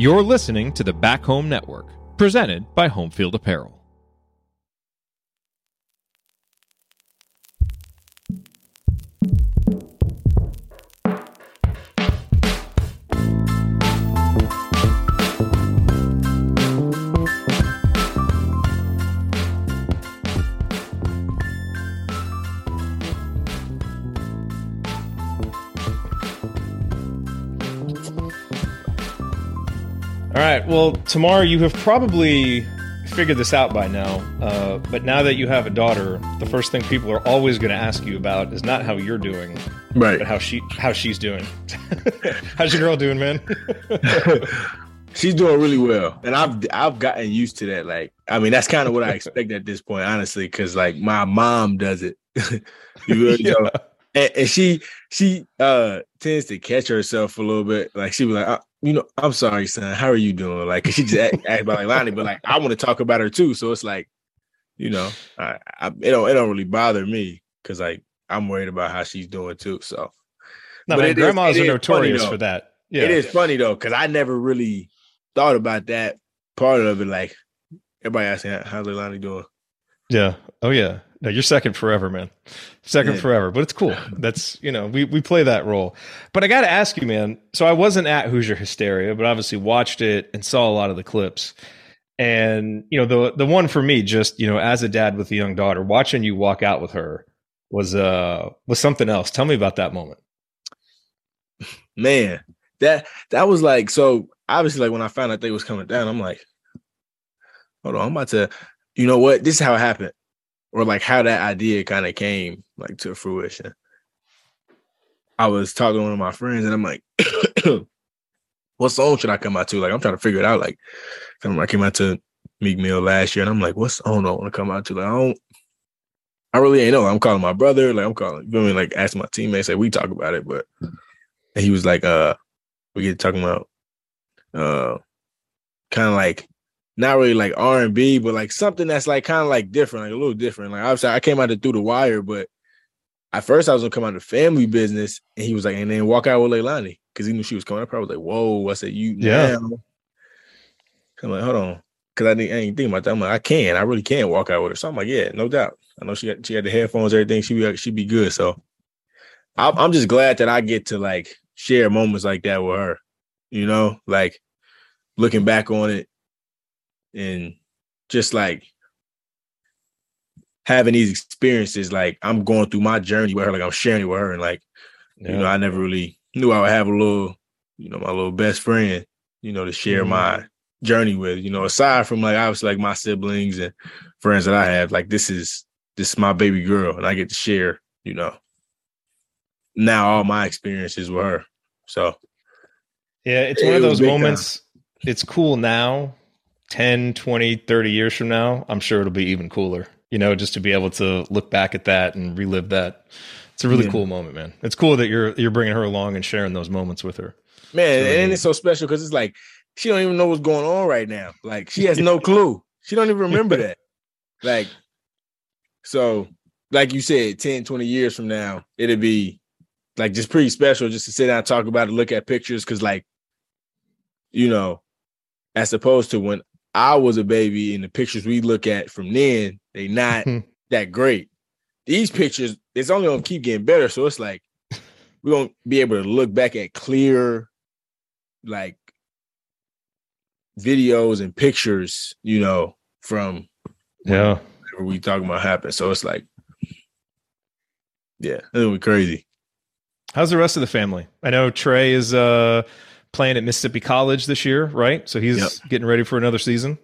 You're listening to the Back Home Network, presented by Homefield Apparel. Right. Well, Tamar you have probably figured this out by now. Uh, but now that you have a daughter, the first thing people are always going to ask you about is not how you're doing, Right. but how she how she's doing. How's your girl doing, man? She's doing really well, and I've I've gotten used to that. Like, I mean, that's kind of what I expect at this point, honestly, because like my mom does it. you really Yeah. know, and, and she she uh tends to catch herself a little bit. Like she be like, uh, you know, I'm sorry, son. How are you doing? Like she just asked act about like Lonnie, but like I want to talk about her too. So it's like, you know, I, I it don't it don't really bother me because like I'm worried about how she's doing too. So No, But man, grandmas are is funny, notorious for that. Yeah. It is funny though, because I never really thought about that part of it. Like everybody asking, "How's Leilani doing?" Yeah. Oh yeah. No, you're second forever, man. Second Yeah. forever. But it's cool. That's you know, we we play that role. But I gotta ask you, man. So I wasn't at Hoosier Hysteria, but obviously watched it and saw a lot of the clips. And you know, the the one for me, just you know, as a dad with a young daughter, watching you walk out with her was uh was something else. Tell me about that moment. Man, that that was like so. Obviously, like when I found out they was coming down, I'm like, "Hold on, I'm about to." You know what? This is how it happened, or like how that idea kind of came like to fruition. I was talking to one of my friends, and I'm like, "What song should I come out to?" Like I'm trying to figure it out. Like, I came out to Meek Mill last year, and I'm like, "What song do I want to come out to?" Like, I don't. I really ain't know. I'm calling my brother. Like I'm calling. You know what I mean? Like asking my teammates. Like we talk about it, but and he was like, "Uh, we get talking about, uh, kind of like." Not really like R and B, but like something that's like kind of like different, like a little different. Like obviously, I came out of through the wire, but at first I was gonna come out of family business, and he was like, and then walk out with Leilani because he knew she was coming. I probably was like, whoa. I said, you Yeah. now? I'm like, hold on, because I didn't, I ain't think about that. I'm like, I can, I really can walk out with her. So I'm like, yeah, no doubt. I know she got she had the headphones, everything. She be she be good. So I'm I'm just glad that I get to like share moments like that with her. You know, like looking back on it and just like having these experiences, like I'm going through my journey with her, like I'm sharing it with her, and like you know, I never really knew I would have a little, you know, my little best friend, you know, to share my mm-hmm. journey with. You know, aside from like obviously like my siblings and friends that I have, like this is this is my baby girl, and I get to share, you know, now all my experiences with her. So Yeah, it's It one of those big time. moments. It's cool now. 10, 20, 30 years from now, I'm sure it'll be even cooler. You know, just to be able to look back at that and relive that. It's a really Yeah. cool moment, man. It's cool that you're you're bringing her along and sharing those moments with her. man, So, and it's so special because it's like she don't even know what's going on right now. Like she has no clue. She don't even remember that. Like, so like you said, 10, 20 years from now, it'll be like just pretty special just to sit down and talk about it, look at pictures, because like, you know, as opposed to when I was a baby and the pictures we look at from then, they not that great. These pictures, it's only gonna keep getting better. So it's like we're gonna be able to look back at clear, like videos and pictures, you know, from Yeah. whatever we talking about happened. So it's like, yeah, it'll be crazy. How's the rest of the family? I know Trey is uh playing at Mississippi College this year, right? So he's Yep. getting ready for another season.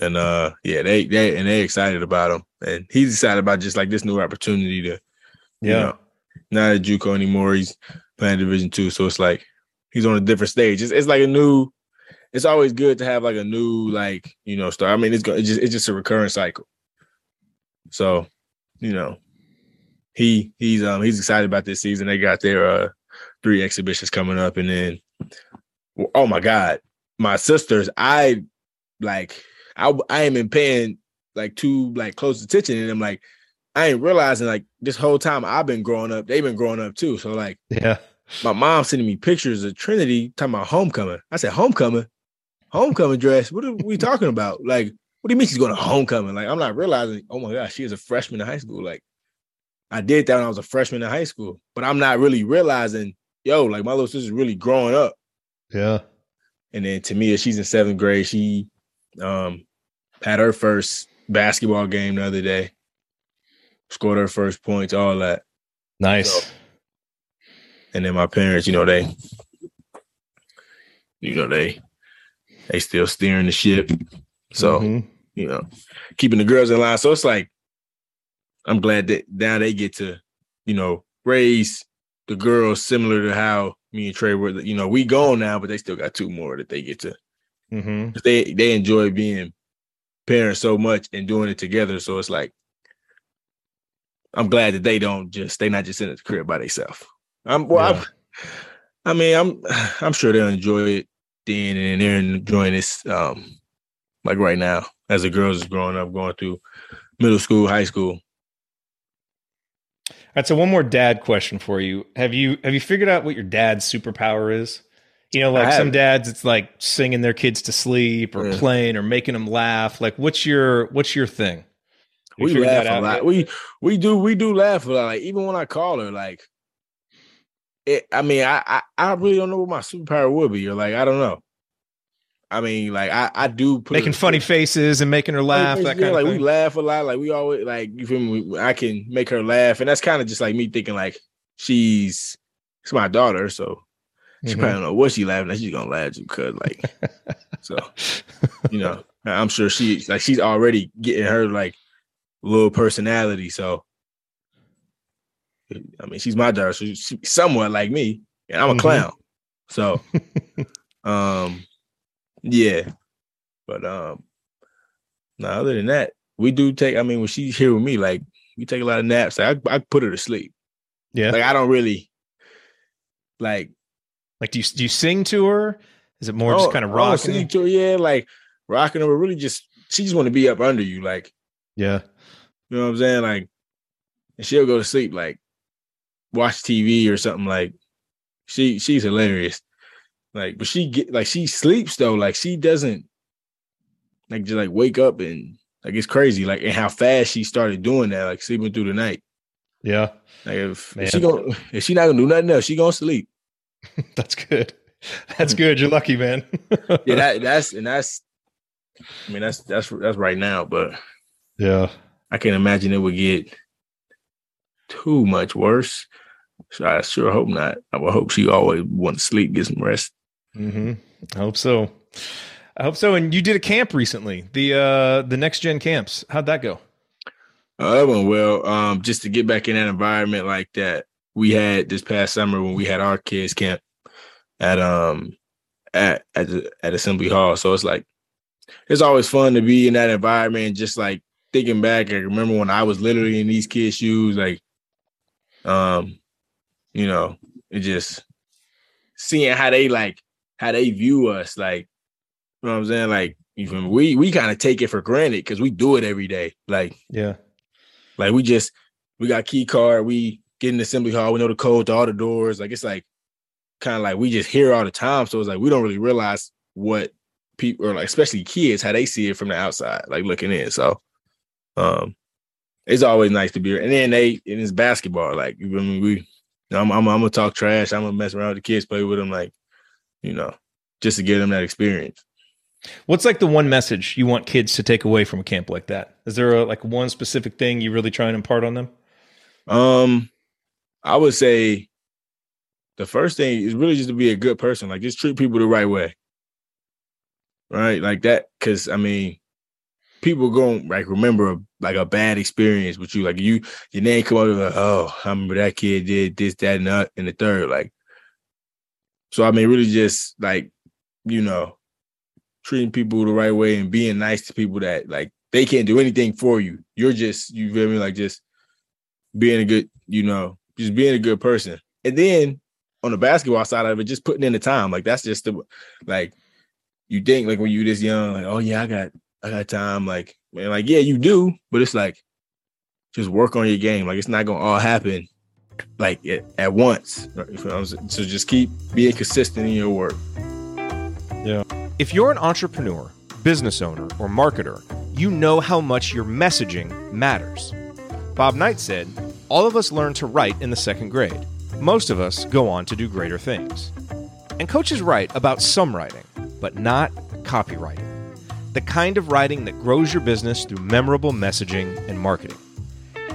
And uh, yeah, they they and they excited about him, and he's excited about just like this new opportunity to, you Yeah. know, not at JUCO anymore. He's playing Division two, so it's like he's on a different stage. It's, it's like a new. It's always good to have like a new like you know start. I mean, it's go- it's just it's just a recurring cycle. So, you know, he he's um he's excited about this season. They got their uh three exhibitions coming up, and then oh my god, my sisters, I like I I ain't been paying like too like close attention, and I'm like I ain't realizing like this whole time I've been growing up, they've been growing up too. So like Yeah. my mom sending me pictures of Trinity talking about homecoming. I said, homecoming, homecoming dress. What are we talking about? Like, what do you mean she's going to homecoming? Like, I'm not realizing. Oh my gosh, she is a freshman in high school. Like, I did that when I was a freshman in high school, but I'm not really realizing. Yo, like my little sister's really growing up. Yeah. And then Tamia, she's in seventh grade. She um had her first basketball game the other day. Scored her first points, all that. Nice. So, and then my parents, you know, they, you know, they, they still steering the ship. So, mm-hmm. you know, keeping the girls in line. So it's like, I'm glad that now they get to, you know, raise the girls similar to how me and Trey were. You know, we gone now, but they still got two more that they get to. Mm-hmm. They they enjoy being parents so much and doing it together. So it's like, I'm glad that they don't just they not just in the crib by themselves. I'm well. Yeah. I mean, I'm I'm sure they'll enjoy it then, and they're enjoying this um like right now as the girls is growing up, going through middle school, high school. Right, so one more dad question for you. Have you have you figured out what your dad's superpower is? You know, like some dads, it's like singing their kids to sleep or yeah. playing or making them laugh. Like, what's your what's your thing? we laugh a lot. Yet? We we do we do laugh a lot. Like even when I call her, like it, I mean, I, I, I really don't know what my superpower would be. You're like, I don't know. I mean, like I, I do making funny faces and making her laugh. That yeah, kind like we laugh a lot. Like we always like you feel me. I can make her laugh, and that's kind of just like me thinking like she's it's my daughter, so she mm-hmm. probably don't know what she laughing at. She's gonna laugh at you because like so you know I'm sure she like she's already getting her like little personality. So I mean, she's my daughter, so she's somewhat like me, and I'm a mm-hmm. clown. So, um, yeah, but um, now other than that, we do take. I mean, when she's here with me, like we take a lot of naps. Like, I I put her to sleep. Yeah, like I don't really like. Like, do you do you sing to her? Is it more oh, just kind of rocking? Sing to her, yeah, like rocking her. But really, just she just want to be up under you, like. Yeah. You know what I'm saying? Like, and she'll go to sleep like watch TV or something like she she's hilarious. Like, but she get like she sleeps though. Like she doesn't like just like wake up and like it's crazy. Like and how fast she started doing that, like sleeping through the night. Yeah. Like if, if she gonna if she not gonna do nothing else, she gonna sleep. that's good. That's good. You're lucky, man. yeah, that that's and that's I mean that's that's that's right now, but yeah. I can't imagine it would get too much worse. So I sure hope not. I would hope she always want to sleep, get some rest. Mm-hmm. I hope so. I hope so. And you did a camp recently, the uh the next gen camps. How'd that go? Uh, that went well. Um, just to get back in that environment like that we had this past summer when we had our kids camp at um at at at Assembly Hall. So it's like it's always fun to be in that environment. Just like thinking back, I remember when I was literally in these kids' shoes, like um, you know, it just seeing how they like how they view us, like, you know what I'm saying? Like, even we we kind of take it for granted because we do it every day. Like, yeah, like we just we got key card, we get in the assembly hall, we know the code to all the doors. Like, it's like kind of like we just hear all the time. So it's like we don't really realize what people or like especially kids how they see it from the outside, like looking in. So um it's always nice to be here. And then they and it's basketball. Like I mean, we, I'm, I'm, I'm gonna talk trash. I'm gonna mess around with the kids, play with them, like you know, just to give them that experience. What's like the one message you want kids to take away from a camp like that? Is there a, like one specific thing you really try and impart on them? Um, I would say the first thing is really just to be a good person. Like just treat people the right way, right? Like that, because I mean, people going like remember a, like a bad experience with you. Like you, your name come up like, oh, I remember that kid did this, that, and that, and the third. Like, so I mean, really just like, you know, treating people the right way and being nice to people that like they can't do anything for you. You're just, you feel me? Like just being a good, you know, just being a good person. And then on the basketball side of it, just putting in the time. Like that's just the like you think like when you this young, like, oh yeah, I got I got time. Like, man, like, yeah, you do, but it's like just work on your game. Like, it's not gonna all happen like at, at once. So just keep being consistent in your work. Yeah. If you're an entrepreneur, business owner, or marketer, you know how much your messaging matters. Bob Knight said, All of us learn to write in the second grade. Most of us go on to do greater things. And coaches write about some writing, but not copywriting. The kind of writing that grows your business through memorable messaging and marketing.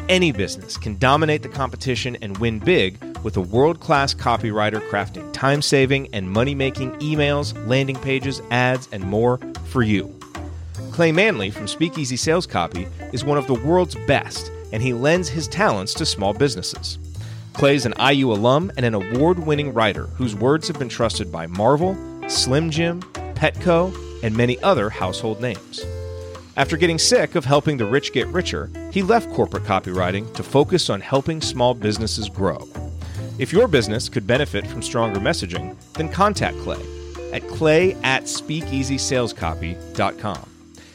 Any business can dominate the competition and win big with a world class copywriter crafting time saving and money making emails, landing pages, ads, and more for you. Clay Manley from Speakeasy Sales Copy is one of the world's best, and he lends his talents to small businesses. Clay's an IU alum and an award winning writer whose words have been trusted by Marvel, Slim Jim, Petco, and many other household names. After getting sick of helping the rich get richer, he left corporate copywriting to focus on helping small businesses grow. If your business could benefit from stronger messaging, then contact Clay at clay at speakeasysalescopy.com.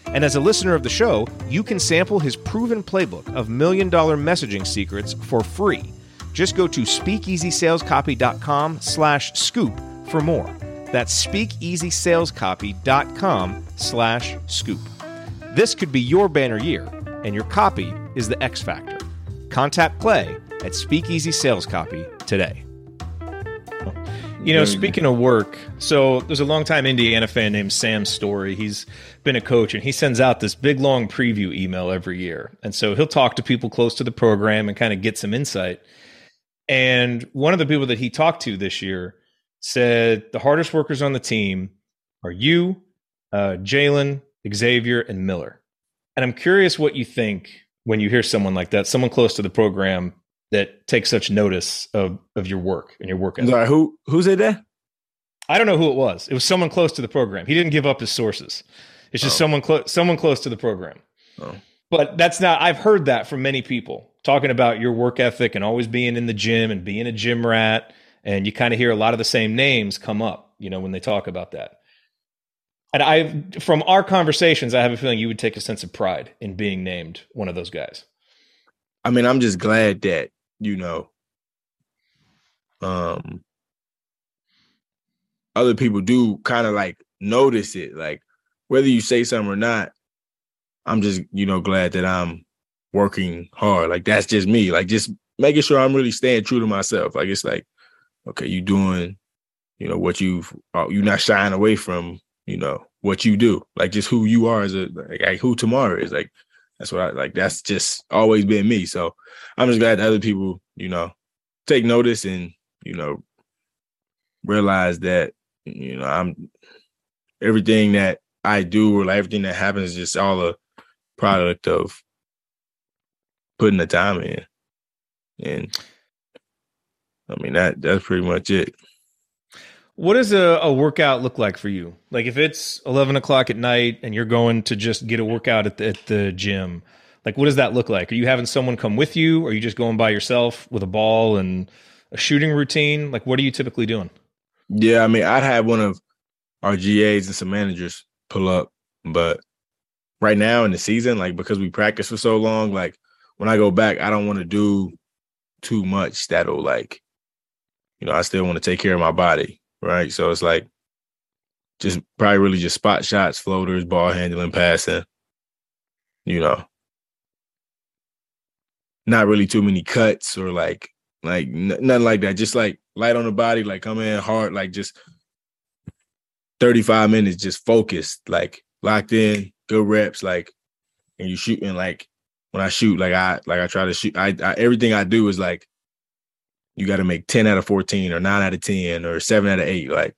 And as a listener of the show, you can sample his proven playbook of million dollar messaging secrets for free. Just go to speakeasysalescopy.com slash scoop for more. That's speakeasysalescopy.com slash scoop. This could be your banner year, and your copy is the X Factor. Contact Clay at Speakeasy Sales Copy today. You know, speaking of work, so there's a longtime Indiana fan named Sam Story. He's been a coach and he sends out this big long preview email every year. And so he'll talk to people close to the program and kind of get some insight. And one of the people that he talked to this year said the hardest workers on the team are you, uh, Jalen, Xavier, and Miller. And I'm curious what you think when you hear someone like that, someone close to the program that takes such notice of, of your work and your work. Sorry, who who's it there? I don't know who it was. It was someone close to the program. He didn't give up his sources. It's just oh. someone close someone close to the program. Oh. But that's not I've heard that from many people talking about your work ethic and always being in the gym and being a gym rat and you kind of hear a lot of the same names come up, you know, when they talk about that. And I, from our conversations, I have a feeling you would take a sense of pride in being named one of those guys. I mean, I'm just glad that you know, um, other people do kind of like notice it. Like whether you say something or not, I'm just you know glad that I'm working hard. Like that's just me. Like just making sure I'm really staying true to myself. Like it's like, okay, you doing, you know, what you've uh, you're not shying away from you know what you do like just who you are as a like, like who Tamar is like that's what i like that's just always been me. So i'm just glad other people you know take notice and you know realize that you know i'm everything that i do or like everything that happens is just all a product of putting the time in. And i mean that that's pretty much it what does a, a workout look like for you? Like if it's eleven o'clock at night and you're going to just get a workout at the, at the gym, like what does that look like? Are you having someone come with you? Or are you just going by yourself with a ball and a shooting routine? Like what are you typically doing? Yeah, I mean, I'd have one of our GAs and some managers pull up, but right now in the season, like because we practice for so long, like when I go back, I don't want to do too much that'll like, you know, I still want to take care of my body right? So it's like just probably really just spot shots, floaters, ball handling, passing, you know. Not really too many cuts or like like n- nothing like that. Just like light on the body, like come in hard, like just 35 minutes just focused, like locked in, good reps, like and you shooting like when I shoot, like I like I try to shoot. I, I everything I do is like you got to make 10 out of 14 or 9 out of 10 or 7 out of 8 like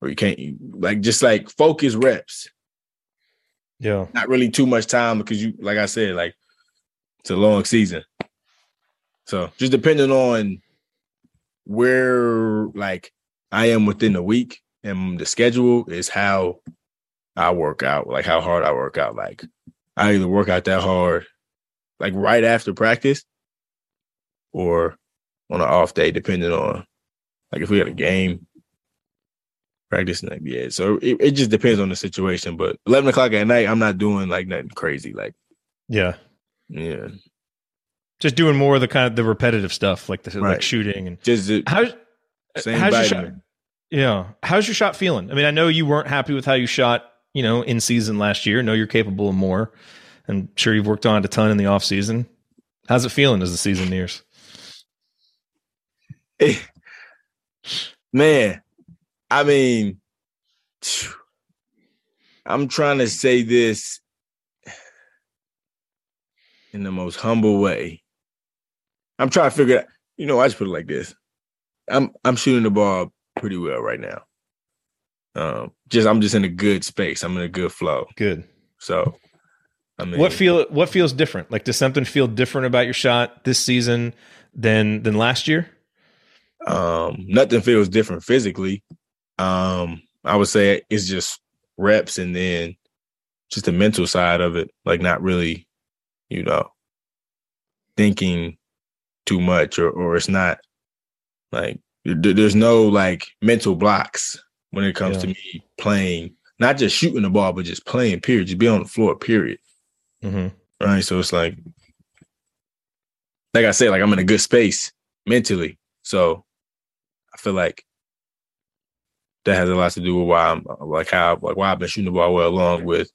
or you can't like just like focus reps. Yeah. Not really too much time because you like i said like it's a long season. So just depending on where like i am within the week and the schedule is how i work out like how hard i work out. Like i either work out that hard like right after practice or on an off day, depending on like if we had a game, practice like yeah. So it, it just depends on the situation. But eleven o'clock at night, I'm not doing like nothing crazy. Like yeah, yeah. Just doing more of the kind of the repetitive stuff, like the Right. like shooting and Just the how. same how's your shot? Yeah, how's your shot feeling? I mean, I know you weren't happy with how you shot, you know, in season last year. Know you're capable of more. I'm sure you've worked on it a ton in the off season. How's it feeling as the season nears? Man, I mean, I'm trying to say this in the most humble way. I'm trying to figure out, you know, I just put it like this. I'm I'm shooting the ball pretty well right now. Um, just I'm just in a good space. I'm in a good flow. Good. So I mean What feel what feels different? Like does something feel different about your shot this season than than last year? Um, nothing feels different physically. Um, I would say it's just reps and then just the mental side of it, like not really, you know, thinking too much or or it's not like there's no like mental blocks when it comes to me playing, not just shooting the ball, but just playing, period. Just be on the floor, period. Mm-hmm. Right. So it's like, like I said, like I'm in a good space mentally. So I feel like that has a lot to do with why I'm like how like why I've been shooting the ball well, along with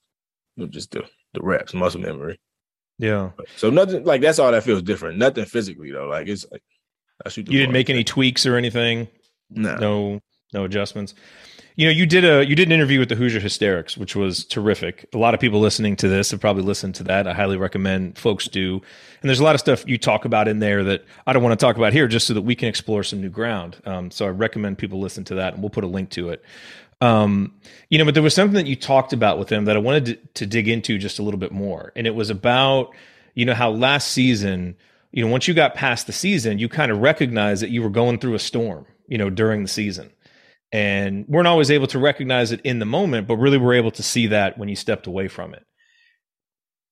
you know, just the the reps, muscle memory. Yeah. So nothing like that's all that feels different. Nothing physically though. Like it's like I shoot. The You didn't make any tweaks or anything? no. No no adjustments. You know, you did a you did an interview with the Hoosier Hysterics, which was terrific. A lot of people listening to this have probably listened to that. I highly recommend folks do. And there's a lot of stuff you talk about in there that I don't want to talk about here, just so that we can explore some new ground. Um, so I recommend people listen to that, and we'll put a link to it. Um, you know, but there was something that you talked about with them that I wanted to, to dig into just a little bit more, and it was about you know how last season, you know, once you got past the season, you kind of recognized that you were going through a storm, you know, during the season and weren't always able to recognize it in the moment, but really we're able to see that when you stepped away from it.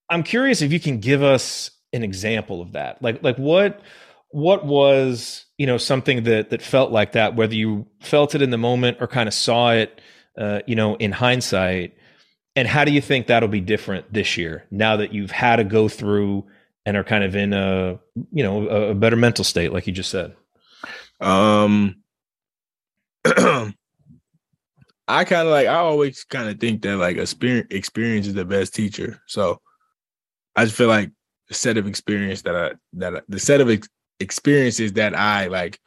I'm curious if you can give us an example of that. Like like what what was, you know, something that that felt like that whether you felt it in the moment or kind of saw it uh, you know, in hindsight. And how do you think that'll be different this year now that you've had to go through and are kind of in a, you know, a, a better mental state like you just said? Um, I kind of like I always kind of think that like experience experience is the best teacher. So I just feel like the set of experience that I that I, the set of ex- experiences that I like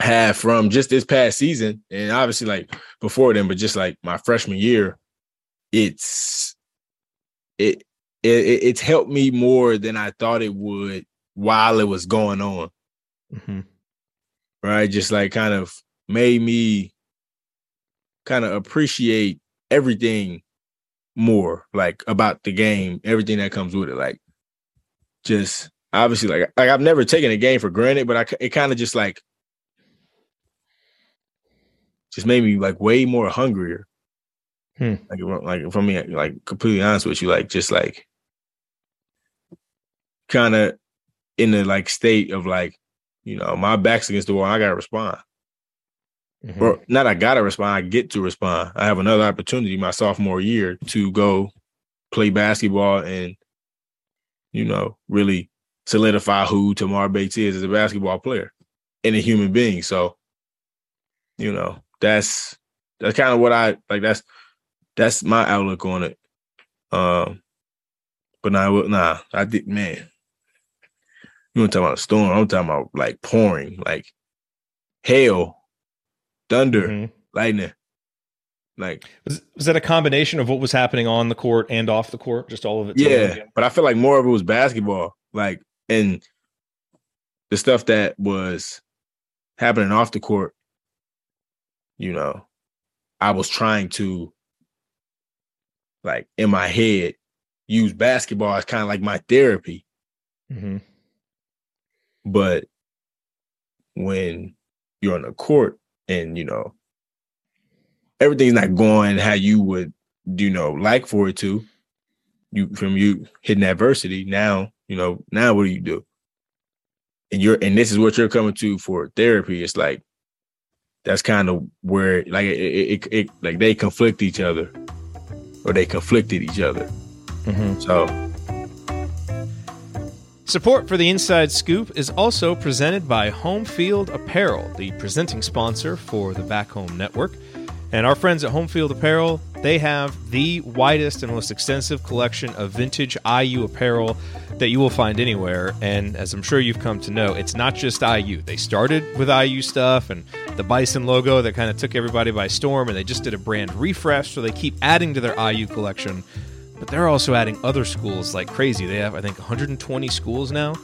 have from just this past season and obviously like before then, but just like my freshman year, it's it it it's helped me more than I thought it would while it was going on Mm-hmm. Right? Just like kind of made me kind of appreciate everything more, like about the game, everything that comes with it. Like, just obviously, like, like I've never taken a game for granted, but I it kind of just like just made me like way more hungrier. Hmm. Like, like for me, like completely honest with you, like just like kind of in the like state of like you know, my back's against the wall. I gotta respond, Mhm. or not. I gotta respond. I get to respond. I have another opportunity my sophomore year to go play basketball and, you know, really solidify who Tamar Bates is as a basketball player and a human being. So, you know, that's that's kind of what I like. That's that's my outlook on it. Um, but nah, nah, I did, man. You want to talk about a storm? I'm talking about like pouring, like hail, thunder, Mhm. lightning. Like, Was, was that a combination of what was happening on the court and off the court? Just all of it? yeah, but I feel like more of it was basketball, like, and the stuff that was happening off the court. You know, I was trying to, like, in my head, use basketball as kind of like my therapy. Mhm. But when you're on the court and you know everything's not going how you would, you know, like for it to, you from you hitting adversity, now, you know, now what do you do? And you're and this is what you're coming to for therapy. It's like that's kind of where like it, it, it, it like they conflict each other or they conflicted each other. Mhm. So Support for the Inside Scoop is also presented by Home Field Apparel, the presenting sponsor for the Back Home Network. And our friends at Home Field Apparel, they have the widest and most extensive collection of vintage IU apparel that you will find anywhere. And as I'm sure you've come to know, it's not just IU. They started with IU stuff and the Bison logo that kind of took everybody by storm, and they just did a brand refresh, so they keep adding to their IU collection but they're also adding other schools like crazy. They have, I think, 120 schools now.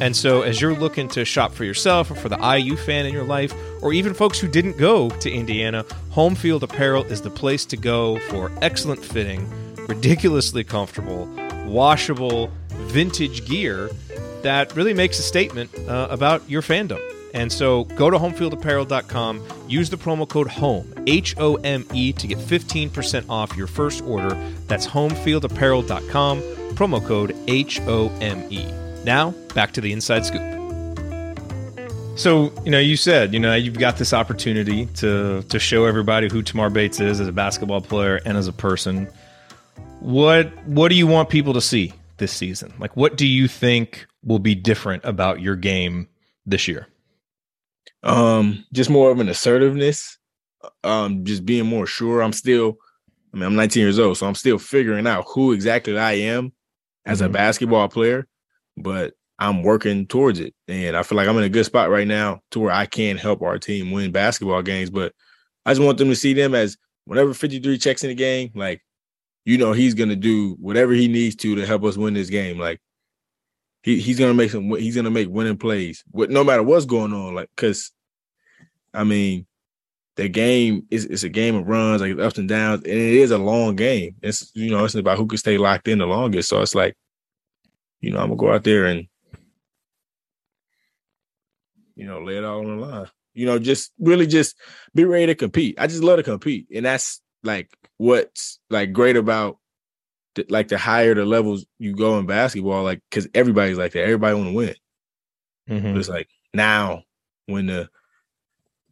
And so, as you're looking to shop for yourself or for the IU fan in your life, or even folks who didn't go to Indiana, Home Field Apparel is the place to go for excellent fitting, ridiculously comfortable, washable, vintage gear that really makes a statement uh, about your fandom. And so go to homefieldapparel.com, use the promo code HOME, H O M E, to get 15% off your first order. That's homefieldapparel.com, promo code H O M E. Now, back to the inside scoop. So, you know, you said, you know, you've got this opportunity to to show everybody who Tamar Bates is as a basketball player and as a person. What what do you want people to see this season? Like what do you think will be different about your game this year? Um, just more of an assertiveness. Um, just being more sure. I'm still, I mean, I'm 19 years old, so I'm still figuring out who exactly I am as mm-hmm. a basketball player, but I'm working towards it. And I feel like I'm in a good spot right now to where I can help our team win basketball games. But I just want them to see them as whenever 53 checks in the game, like, you know, he's gonna do whatever he needs to to help us win this game. Like he, he's gonna make some he's gonna make winning plays with no matter what's going on. Like, cause I mean, the game is it's a game of runs, like ups and downs, and it is a long game. It's you know, it's about who can stay locked in the longest. So it's like, you know, I'm gonna go out there and you know, lay it all on the line. You know, just really just be ready to compete. I just love to compete. And that's like what's like great about the, like the higher the levels you go in basketball, like because everybody's like that. Everybody want to win. Mm-hmm. But it's like now when the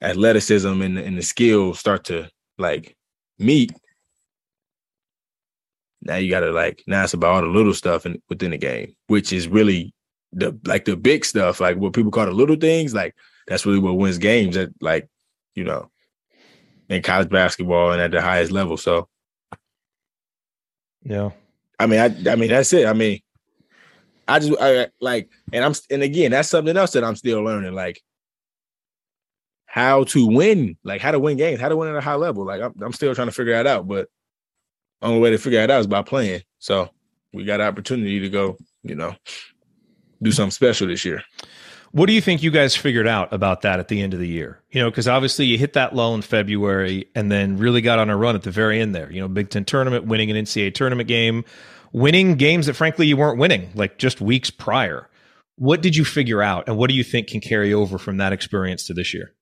athleticism and, and the skills start to like meet, now you gotta like now it's about all the little stuff in, within the game, which is really the like the big stuff, like what people call the little things. Like that's really what wins games at like you know in college basketball and at the highest level. So yeah, I mean, I I mean that's it. I mean, I just I like, and I'm and again that's something else that I'm still learning. Like how to win, like how to win games, how to win at a high level. Like I'm, I'm still trying to figure that out, but only way to figure it out is by playing. So we got opportunity to go, you know, do something special this year. What do you think you guys figured out about that at the end of the year? You know, because obviously you hit that lull in February and then really got on a run at the very end there. You know, Big Ten tournament, winning an NCAA tournament game, winning games that frankly you weren't winning like just weeks prior. What did you figure out and what do you think can carry over from that experience to this year?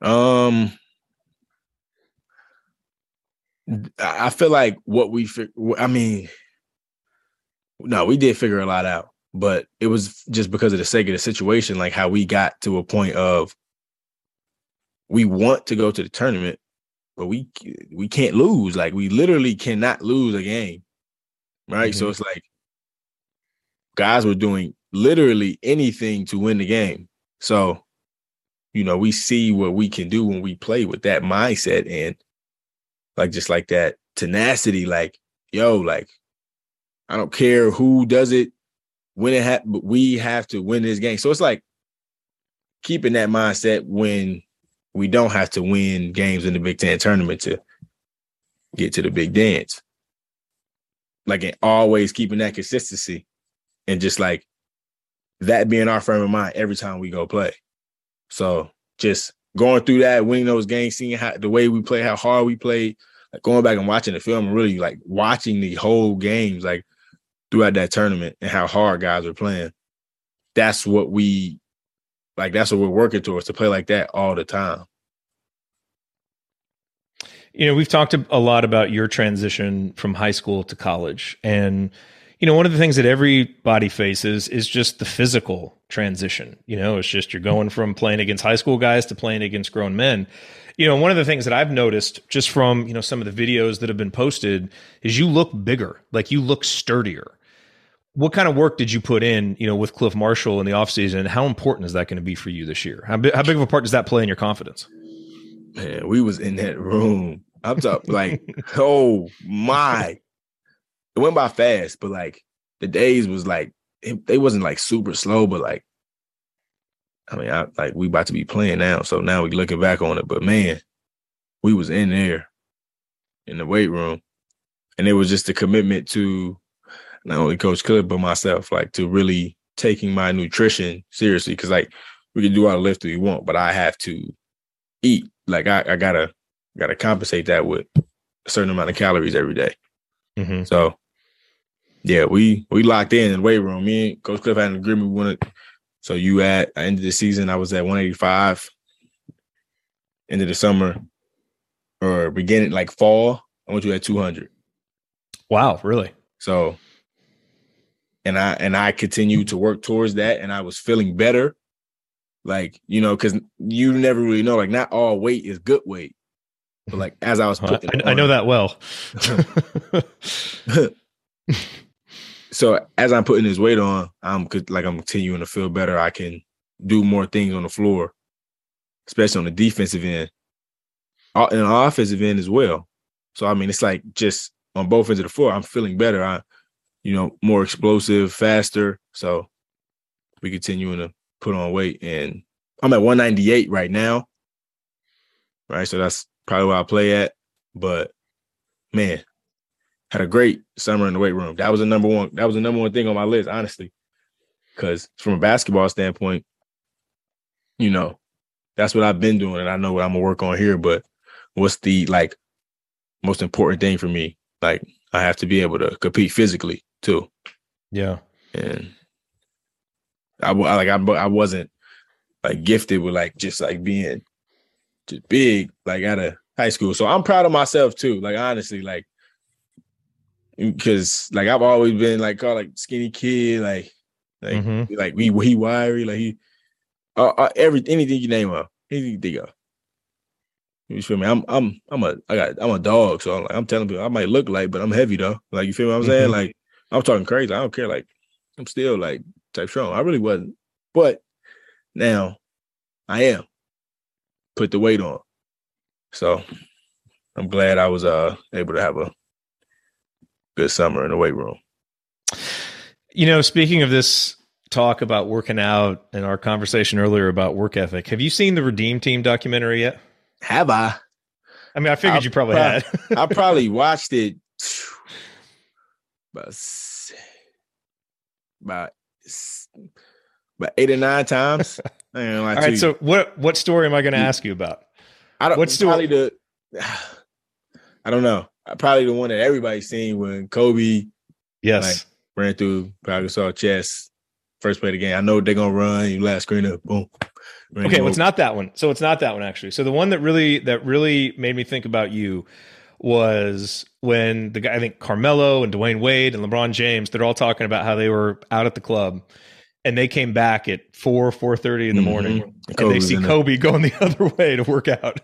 Um, I feel like what we, I mean, no, we did figure a lot out, but it was just because of the sake of the situation, like how we got to a point of we want to go to the tournament, but we we can't lose. Like we literally cannot lose a game, right? Mm-hmm. So it's like guys were doing literally anything to win the game. So you know, we see what we can do when we play with that mindset and like just like that tenacity, like, yo, like, I don't care who does it, when it ha- we have to win this game. So it's like keeping that mindset when we don't have to win games in the Big Ten tournament to get to the big dance. Like always keeping that consistency and just like that being our frame of mind every time we go play. So just going through that, winning those games, seeing how the way we play, how hard we played, like going back and watching the film, and really like watching the whole games, like throughout that tournament and how hard guys were playing. That's what we like. That's what we're working towards to play like that all the time. You know, we've talked a lot about your transition from high school to college, and you know, one of the things that everybody faces is just the physical transition. You know, it's just you're going from playing against high school guys to playing against grown men. You know, one of the things that I've noticed just from, you know, some of the videos that have been posted is you look bigger, like you look sturdier. What kind of work did you put in, you know, with Cliff Marshall in the offseason? And how important is that going to be for you this year? How, bi- how big of a part does that play in your confidence? Man, we was in that room. I'm talking like, oh my. It went by fast, but like the days was like it, they wasn't like super slow, but like I mean, I like we about to be playing now, so now we looking back on it. But man, we was in there in the weight room, and it was just a commitment to not only Coach Cliff but myself, like to really taking my nutrition seriously. Because like we can do all the lifting we want, but I have to eat. Like I, I gotta gotta compensate that with a certain amount of calories every day. Mm-hmm. So yeah, we we locked in in the weight room. Me and Coach Cliff had an agreement we wanted. So you at end of the season, I was at 185. End of the summer or beginning like fall, I went to at 200. Wow, really? So and I and I continued to work towards that and I was feeling better. Like, you know, because you never really know, like not all weight is good weight. But like as I was putting I, I know that well. so as I'm putting this weight on, I'm like I'm continuing to feel better. I can do more things on the floor, especially on the defensive end, uh, and the offensive end as well. So I mean, it's like just on both ends of the floor, I'm feeling better. I, you know, more explosive, faster. So we continuing to put on weight, and I'm at 198 right now. Right, so that's probably where I play at. But man, had a great summer in the weight room. That was the number one. That was the number one thing on my list, honestly, because from a basketball standpoint, you know, that's what I've been doing, and I know what I'm gonna work on here. But what's the like most important thing for me? Like I have to be able to compete physically too. Yeah, and I, I like I I wasn't like gifted with like just like being just big like out of high school. So I'm proud of myself too. Like honestly, like because like I've always been like called like skinny kid, like like mm-hmm. like we he wiry, like he uh, uh, every anything you name up, anything you think of. You feel me? I'm I'm I'm a I got I'm a dog, so I'm like I'm telling people I might look like, but I'm heavy though. Like you feel what I'm saying? Mm-hmm. Like I'm talking crazy. I don't care. Like I'm still like type strong. I really wasn't, but now I am. Put the weight on, so I'm glad I was uh able to have a good summer in the weight room. You know, speaking of this talk about working out and our conversation earlier about work ethic, have you seen the Redeem Team documentary yet? Have I? I mean, I figured I you probably, had. I probably watched it about about about eight or nine times. All right. So what what story am I going to mm. ask you about? I don't. What's probably the? I don't know probably the one that everybody's seen when Kobe, yes, like, ran through Pau chest, first play of the game. I know they're gonna run. You last screen up, boom. Okay, well, it's not that one. So it's not that one actually. So the one that really that really made me think about you was when the guy I think Carmelo and Dwyane Wade and LeBron James they're all talking about how they were out at the club and they came back at four four thirty in the mm-hmm. morning and they see Kobe going the other way to work out.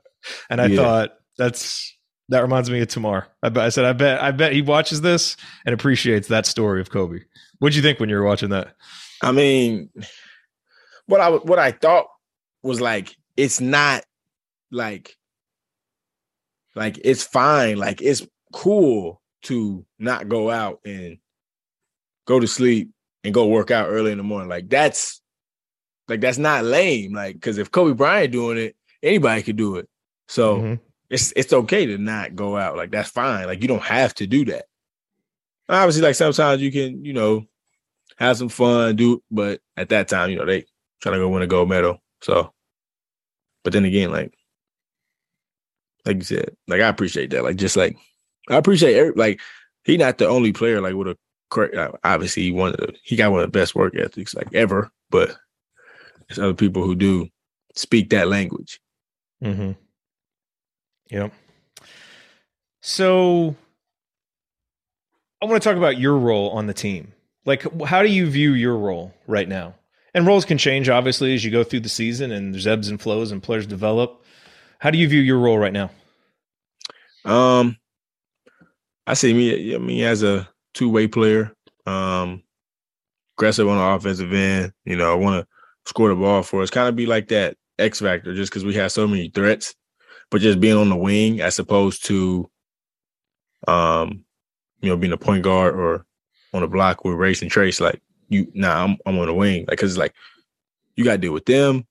and I yeah. thought that's that reminds me of Tamar. I, I said, I bet, I bet he watches this and appreciates that story of Kobe. What'd you think when you were watching that? I mean, what I what I thought was like, it's not like, like it's fine. Like it's cool to not go out and go to sleep and go work out early in the morning. Like that's like that's not lame. Like because if Kobe Bryant doing it, anybody could do it. So. Mm-hmm it's it's okay to not go out. Like that's fine. Like you don't have to do that. Obviously, like sometimes you can, you know, have some fun, do. But at that time, you know, they trying to go win a gold medal. So, but then again, like, like you said, like I appreciate that. Like just like I appreciate every, like he not the only player like with a. Uh, obviously, he one of the he got one of the best work ethics like ever. But there's other people who do speak that language. Mm-hmm. Yep. So I want to talk about your role on the team. Like, how do you view your role right now? And roles can change, obviously, as you go through the season and there's ebbs and flows and players develop. How do you view your role right now? Um, I see me, I mean, as a two way player. um, aggressive on the offensive end. You know, I want to score the ball for us. Kind of be like that X factor, just because we have so many threats, but just being on the wing as opposed to, um, you know, being a point guard or on the block with Race and Trayce. Like you, nah, I'm I'm on the wing. Like, cause it's like you got to deal with them.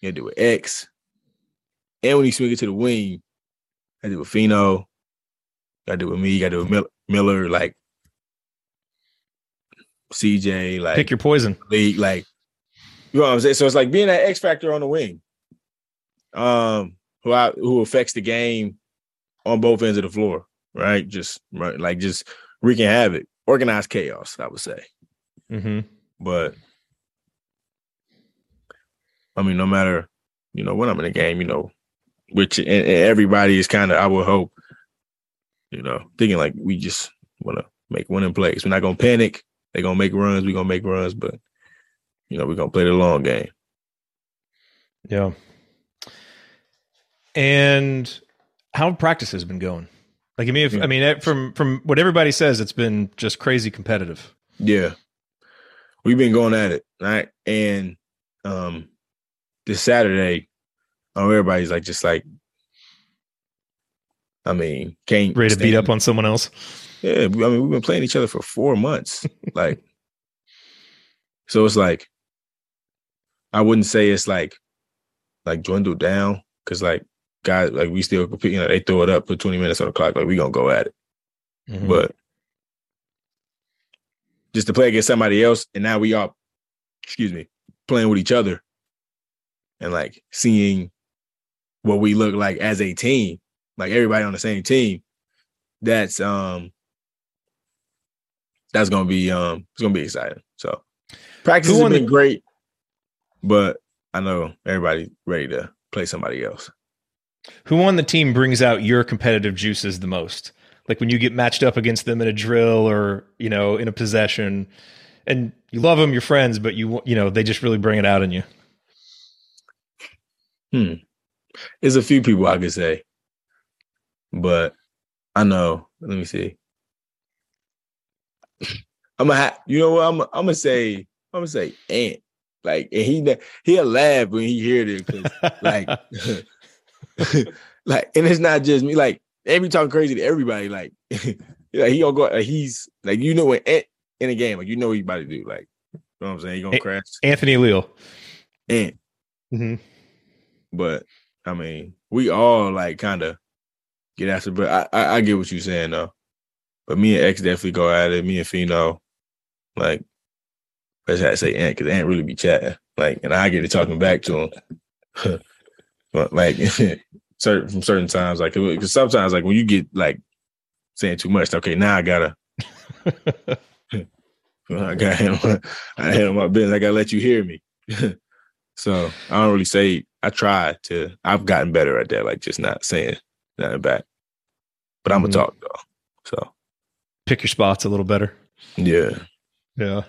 You got to deal with X. And when you swing it to the wing, I deal with Fino. Got to deal with me. Got to deal with Miller. Like CJ, like pick your poison. League, like you know what I'm saying. So it's like being that X factor on the wing, um, who I, who affects the game on both ends of the floor, right? Just right, like just wreaking havoc, organized chaos, I would say. Mm-hmm. But I mean, no matter you know when I'm in a game, you know, which and, and everybody is kind of, I would hope, you know, thinking like we just want to make winning plays. We're not gonna panic. They're gonna make runs. We're gonna make runs, but you know, we're gonna play the long game. Yeah. And how practice has been going? Like, I mean, if, yeah. I mean, from from what everybody says, it's been just crazy competitive. Yeah, we've been going at it, right? And um, this Saturday, oh, everybody's like, just like, I mean, can't ready to beat up on someone else. Yeah, I mean, we've been playing each other for four months, like, so it's like, I wouldn't say it's like, like dwindled down because like guys, like we still compete. You know, they throw it up, put twenty minutes on the clock, like we gonna go at it, mm-hmm. but just to play against somebody else, and now we are, excuse me, playing with each other and like seeing what we look like as a team, like everybody on the same team, that's um that's gonna be um it's gonna be exciting. So practice has been the- great, but I know everybody ready to play somebody else. Who on the team brings out your competitive juices the most? Like when you get matched up against them in a drill or you know in a possession, and you love them, you're friends, but you you know they just really bring it out in you. Hmm. There's a few people I could say, but I know. Let me see. I'm gonna, ha- you know what? I'm, I'm gonna say, I'm gonna say Ant. Like, and he he'll laugh when he hear it, cause like, like, and it's not just me. Like, every talking crazy to everybody. Like, like he gonna go. Like, he's like, you know, when Ant in a game, like, you know, what he about to do. Like, you know what I'm saying? He gonna crash. Anthony Leal. Ant. Mm-hmm. But I mean, we all like kind of get after. But I, I, I get what you're saying though. But me and X definitely go at it. Me and Fino, like, I just had to say Ant because Ant really be chatting. Like, and I get to talking back to him. but like, certain from certain times, like, because sometimes, like, when you get like saying too much, okay, now I gotta. I got him. I handle my business. I gotta let you hear me. so I don't really say I try to. I've gotten better at that, like just not saying nothing back. But I'm gonna mm-hmm. talk though. So pick your spots a little better. Yeah, yeah.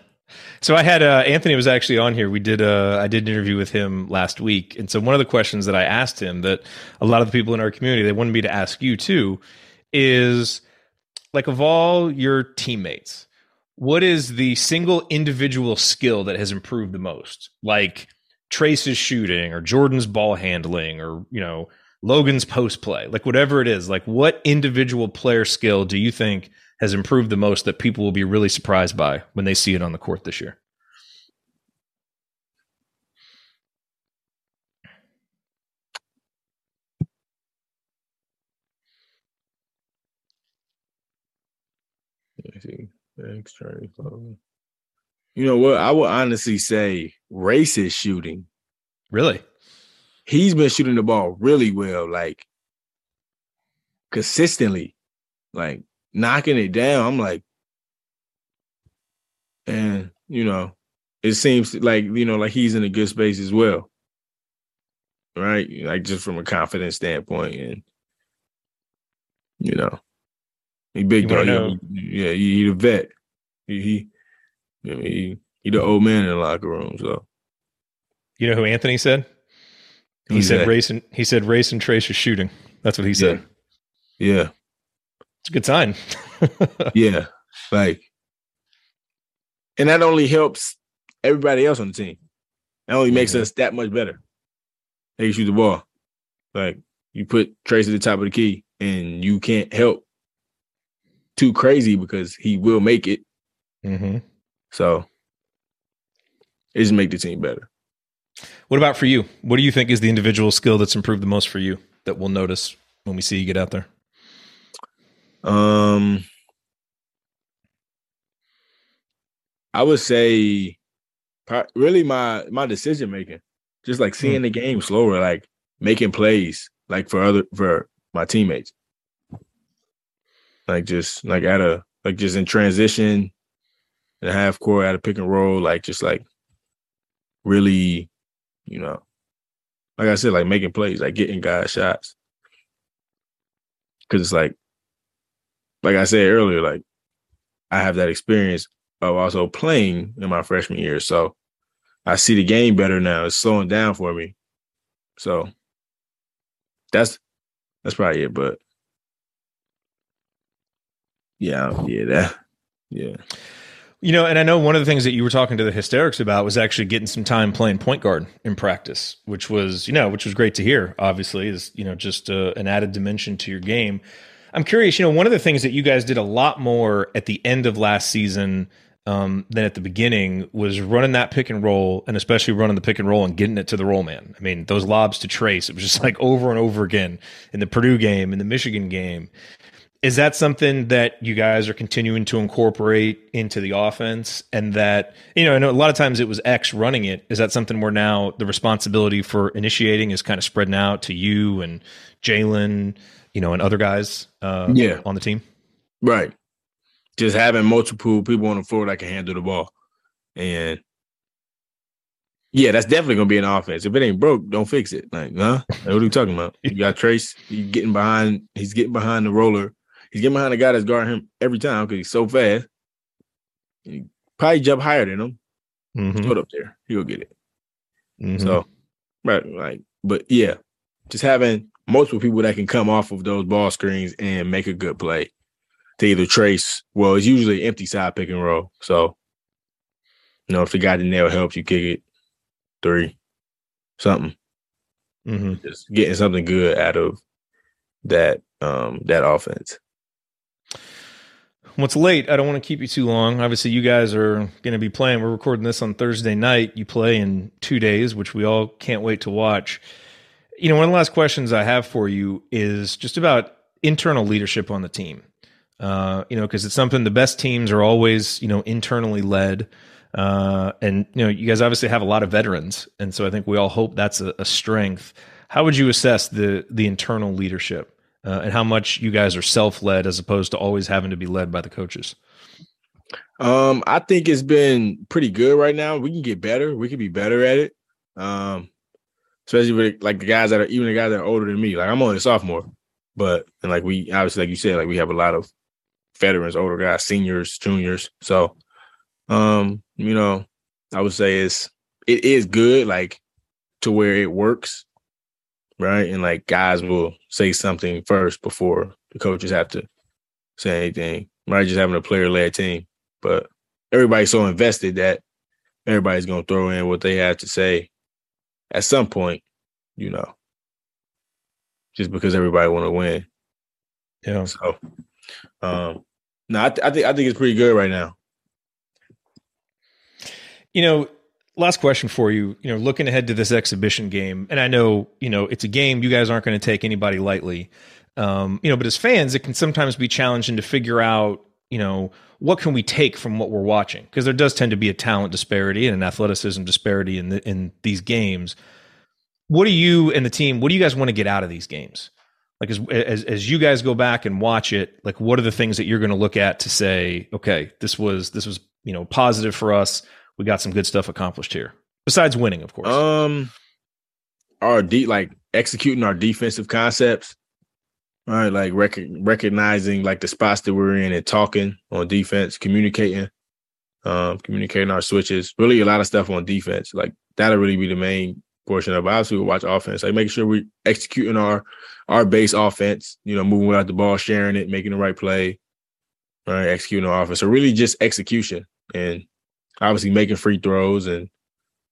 So I had uh, Anthony was actually on here. We did uh, I did an interview with him last week, and so one of the questions that I asked him that a lot of the people in our community they wanted me to ask you too is like of all your teammates, what is the single individual skill that has improved the most? Like Trayce's shooting or Jordan's ball handling or, you know, Logan's post play, like whatever it is, like what individual player skill do you think has improved the most that people will be really surprised by when they see it on the court this year? You know what? I would honestly say Race's shooting. Really? He's been shooting the ball really well, like consistently, like knocking it down. I'm like, and you know, it seems like you know, like he's in a good space as well, right? Like just from a confidence standpoint, and you know, he big dog. Yeah, he, he the vet. He, he I mean, he, he the old man in the locker room. So, you know who Anthony said? He said race and he said race and Trayce are shooting. That's what he said. Yeah, it's a good sign. yeah, like and that only helps everybody else on the team. That only makes us that much better. They can shoot the ball. Like you put Trayce at the top of the key, and you can't help too crazy because he will make it. Mm-hmm. So it just make the team better. What about for you? What do you think is the individual skill that's improved the most for you that we'll notice when we see you get out there? Um, I would say, really my my decision making, just like seeing the game slower, like making plays, like for other for my teammates, like just like at a like just in transition, in a half court at a pick and roll, like just like really, you know, like I said, like making plays, like getting guys shots, because it's like like I said earlier, like I have that experience of also playing in my freshman year. So I see the game better now. It's slowing down for me. So that's that's probably it. But yeah, yeah, that yeah. You know, and I know one of the things that you were talking to the hysterics about was actually getting some time playing point guard in practice, which was, you know, which was great to hear. Obviously, is you know just uh, an added dimension to your game. I'm curious. You know, one of the things that you guys did a lot more at the end of last season um, than at the beginning was running that pick and roll, and especially running the pick and roll and getting it to the roll man. I mean, those lobs to Trayce, it was just like over and over again in the Purdue game, in the Michigan game. Is that something that you guys are continuing to incorporate into the offense? And that, you know, I know a lot of times it was X running it. Is that something where now the responsibility for initiating is kind of spreading out to you and Jalen, you know, and other guys uh, Yeah. on the team? Right. Just having multiple people on the floor that can handle the ball. And yeah, that's definitely gonna be an offense. If it ain't broke, don't fix it. Like, huh? Like, what are you talking about? You got Trayce, he's getting behind, he's getting behind the roller. He's getting behind the guy that's guarding him every time because he's so fast. He probably jump higher than him. Mhm. Put up there. He'll get it. Mhm. So right, like, but yeah, just having multiple people that can come off of those ball screens and make a good play to either Trayce. Well, it's usually empty side pick and roll. So, you know, if the guy the nail helps you kick it three, something, Mhm. just getting something good out of that um that offense. It's late. I don't want to keep you too long. Obviously, you guys are going to be playing. We're recording this on Thursday night. You play in two days, which we all can't wait to watch. You know, one of the last questions I have for you is just about internal leadership on the team. Uh, you know, because it's something the best teams are always, you know, internally led. Uh, and, you know, you guys obviously have a lot of veterans. And so I think we all hope that's a, a strength. How would you assess the the internal leadership? Uh, and how much you guys are self-led as opposed to always having to be led by the coaches. Um, I think it's been pretty good right now. We can get better. We can be better at it. Um, especially with like the guys that are even the guys that are older than me. Like I'm only a sophomore, but and like we obviously like you said, like we have a lot of veterans, older guys, seniors, juniors. So, um, you know, I would say it's it is good, like to where it works, right? And like guys will say something first before the coaches have to say anything. Right, just having a player led team but everybody's so invested that everybody's gonna throw in what they have to say at some point, you know, just because everybody want to win. Yeah. So, um, no, I, th- I think I think it's pretty good right now. You know, last question for you. You know, looking ahead to this exhibition game, and I know you know it's a game you guys aren't going to take anybody lightly. Um, you know, but as fans, it can sometimes be challenging to figure out you know what can we take from what we're watching because there does tend to be a talent disparity and an athleticism disparity in the, in these games. What do you and the team? What do you guys want to get out of these games? Like as as as you guys go back and watch it, like what are the things that you're going to look at to say, okay, this was this was you know positive for us. We got some good stuff accomplished here. Besides winning, of course. Um, our de- like executing our defensive concepts, right? Like rec- recognizing like the spots that we're in and talking on defense, communicating, um, communicating our switches. Really, a lot of stuff on defense. Like that'll really be the main portion of. It. Obviously, we watch offense, like making sure we're executing our our base offense. You know, moving without the ball, sharing it, making the right play, right? Executing our offense. So really, just execution and obviously making free throws and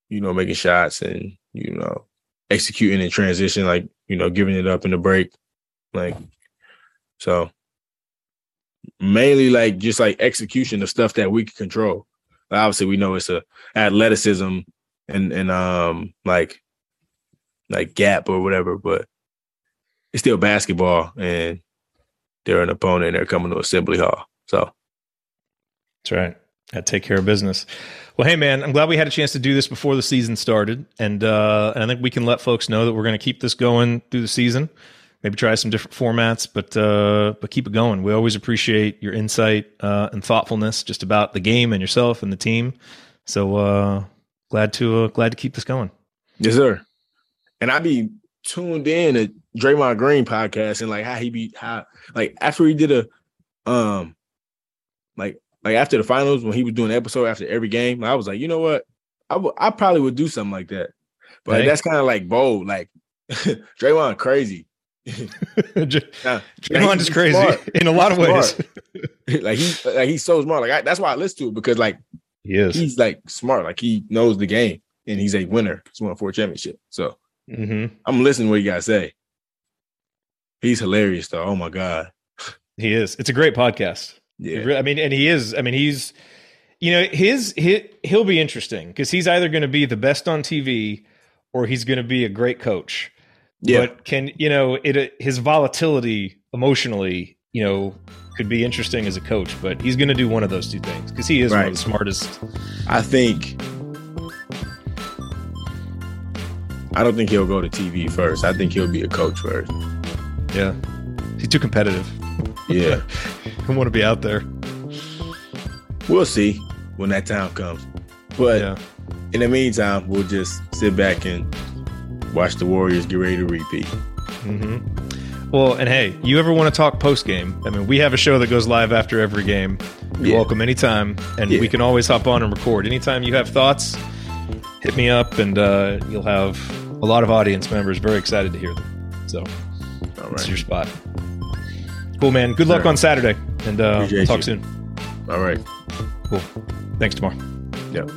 you know making shots and you know executing in transition, like you know giving it up in the break, like so mainly like just like execution of stuff that we can control. Obviously, we know it's a athleticism and and um like like gap or whatever, but it's still basketball and they're an opponent and they're coming to assembly hall. So that's right. Take care of business. Well, hey man, I'm glad we had a chance to do this before the season started, and uh, and I think we can let folks know that we're going to keep this going through the season. Maybe try some different formats, but uh, but keep it going. We always appreciate your insight uh, and thoughtfulness just about the game and yourself and the team. So uh, glad to uh, glad to keep this going. Yes, sir. And I be tuned in to Draymond Green podcast and like how he be how like after he did a um like after the finals when he was doing an episode after every game, I was like, you know what, I, w- I probably would do something like that, but that's kind of like bold, like Draymond crazy. Draymond is crazy smart. in a lot of ways. like he's like he's so smart. Like I, that's why I listen to it because like he is. He's like smart. Like he knows the game and he's a winner. He's won four championship. So mm-hmm. I'm listening to what you guys say. He's hilarious though. Oh my god. He is. It's a great podcast. Yeah. I mean, and he is. I mean, he's. You know, his, his he'll be interesting because he's either going to be the best on TV or he's going to be a great coach. Yeah. But can you know it? Uh, his volatility emotionally, you know, could be interesting as a coach. But he's going to do one of those two things because he is right. one of the smartest. I think. I don't think he'll go to TV first. I think he'll be a coach first. Yeah, he's too competitive. Yeah. I want to be out there. We'll see when that time comes. But yeah. in the meantime, we'll just sit back and watch the Warriors get ready to repeat. Mm-hmm. Well, and hey, you ever want to talk post game? I mean, we have a show that goes live after every game. You're yeah. welcome anytime, and yeah. we can always hop on and record. Anytime you have thoughts, hit me up, and uh, you'll have a lot of audience members very excited to hear them. So, All right. your spot. Cool, man. Good luck on Saturday, and uh, talk you. soon. All right. Cool. Thanks, Tamar. Yep.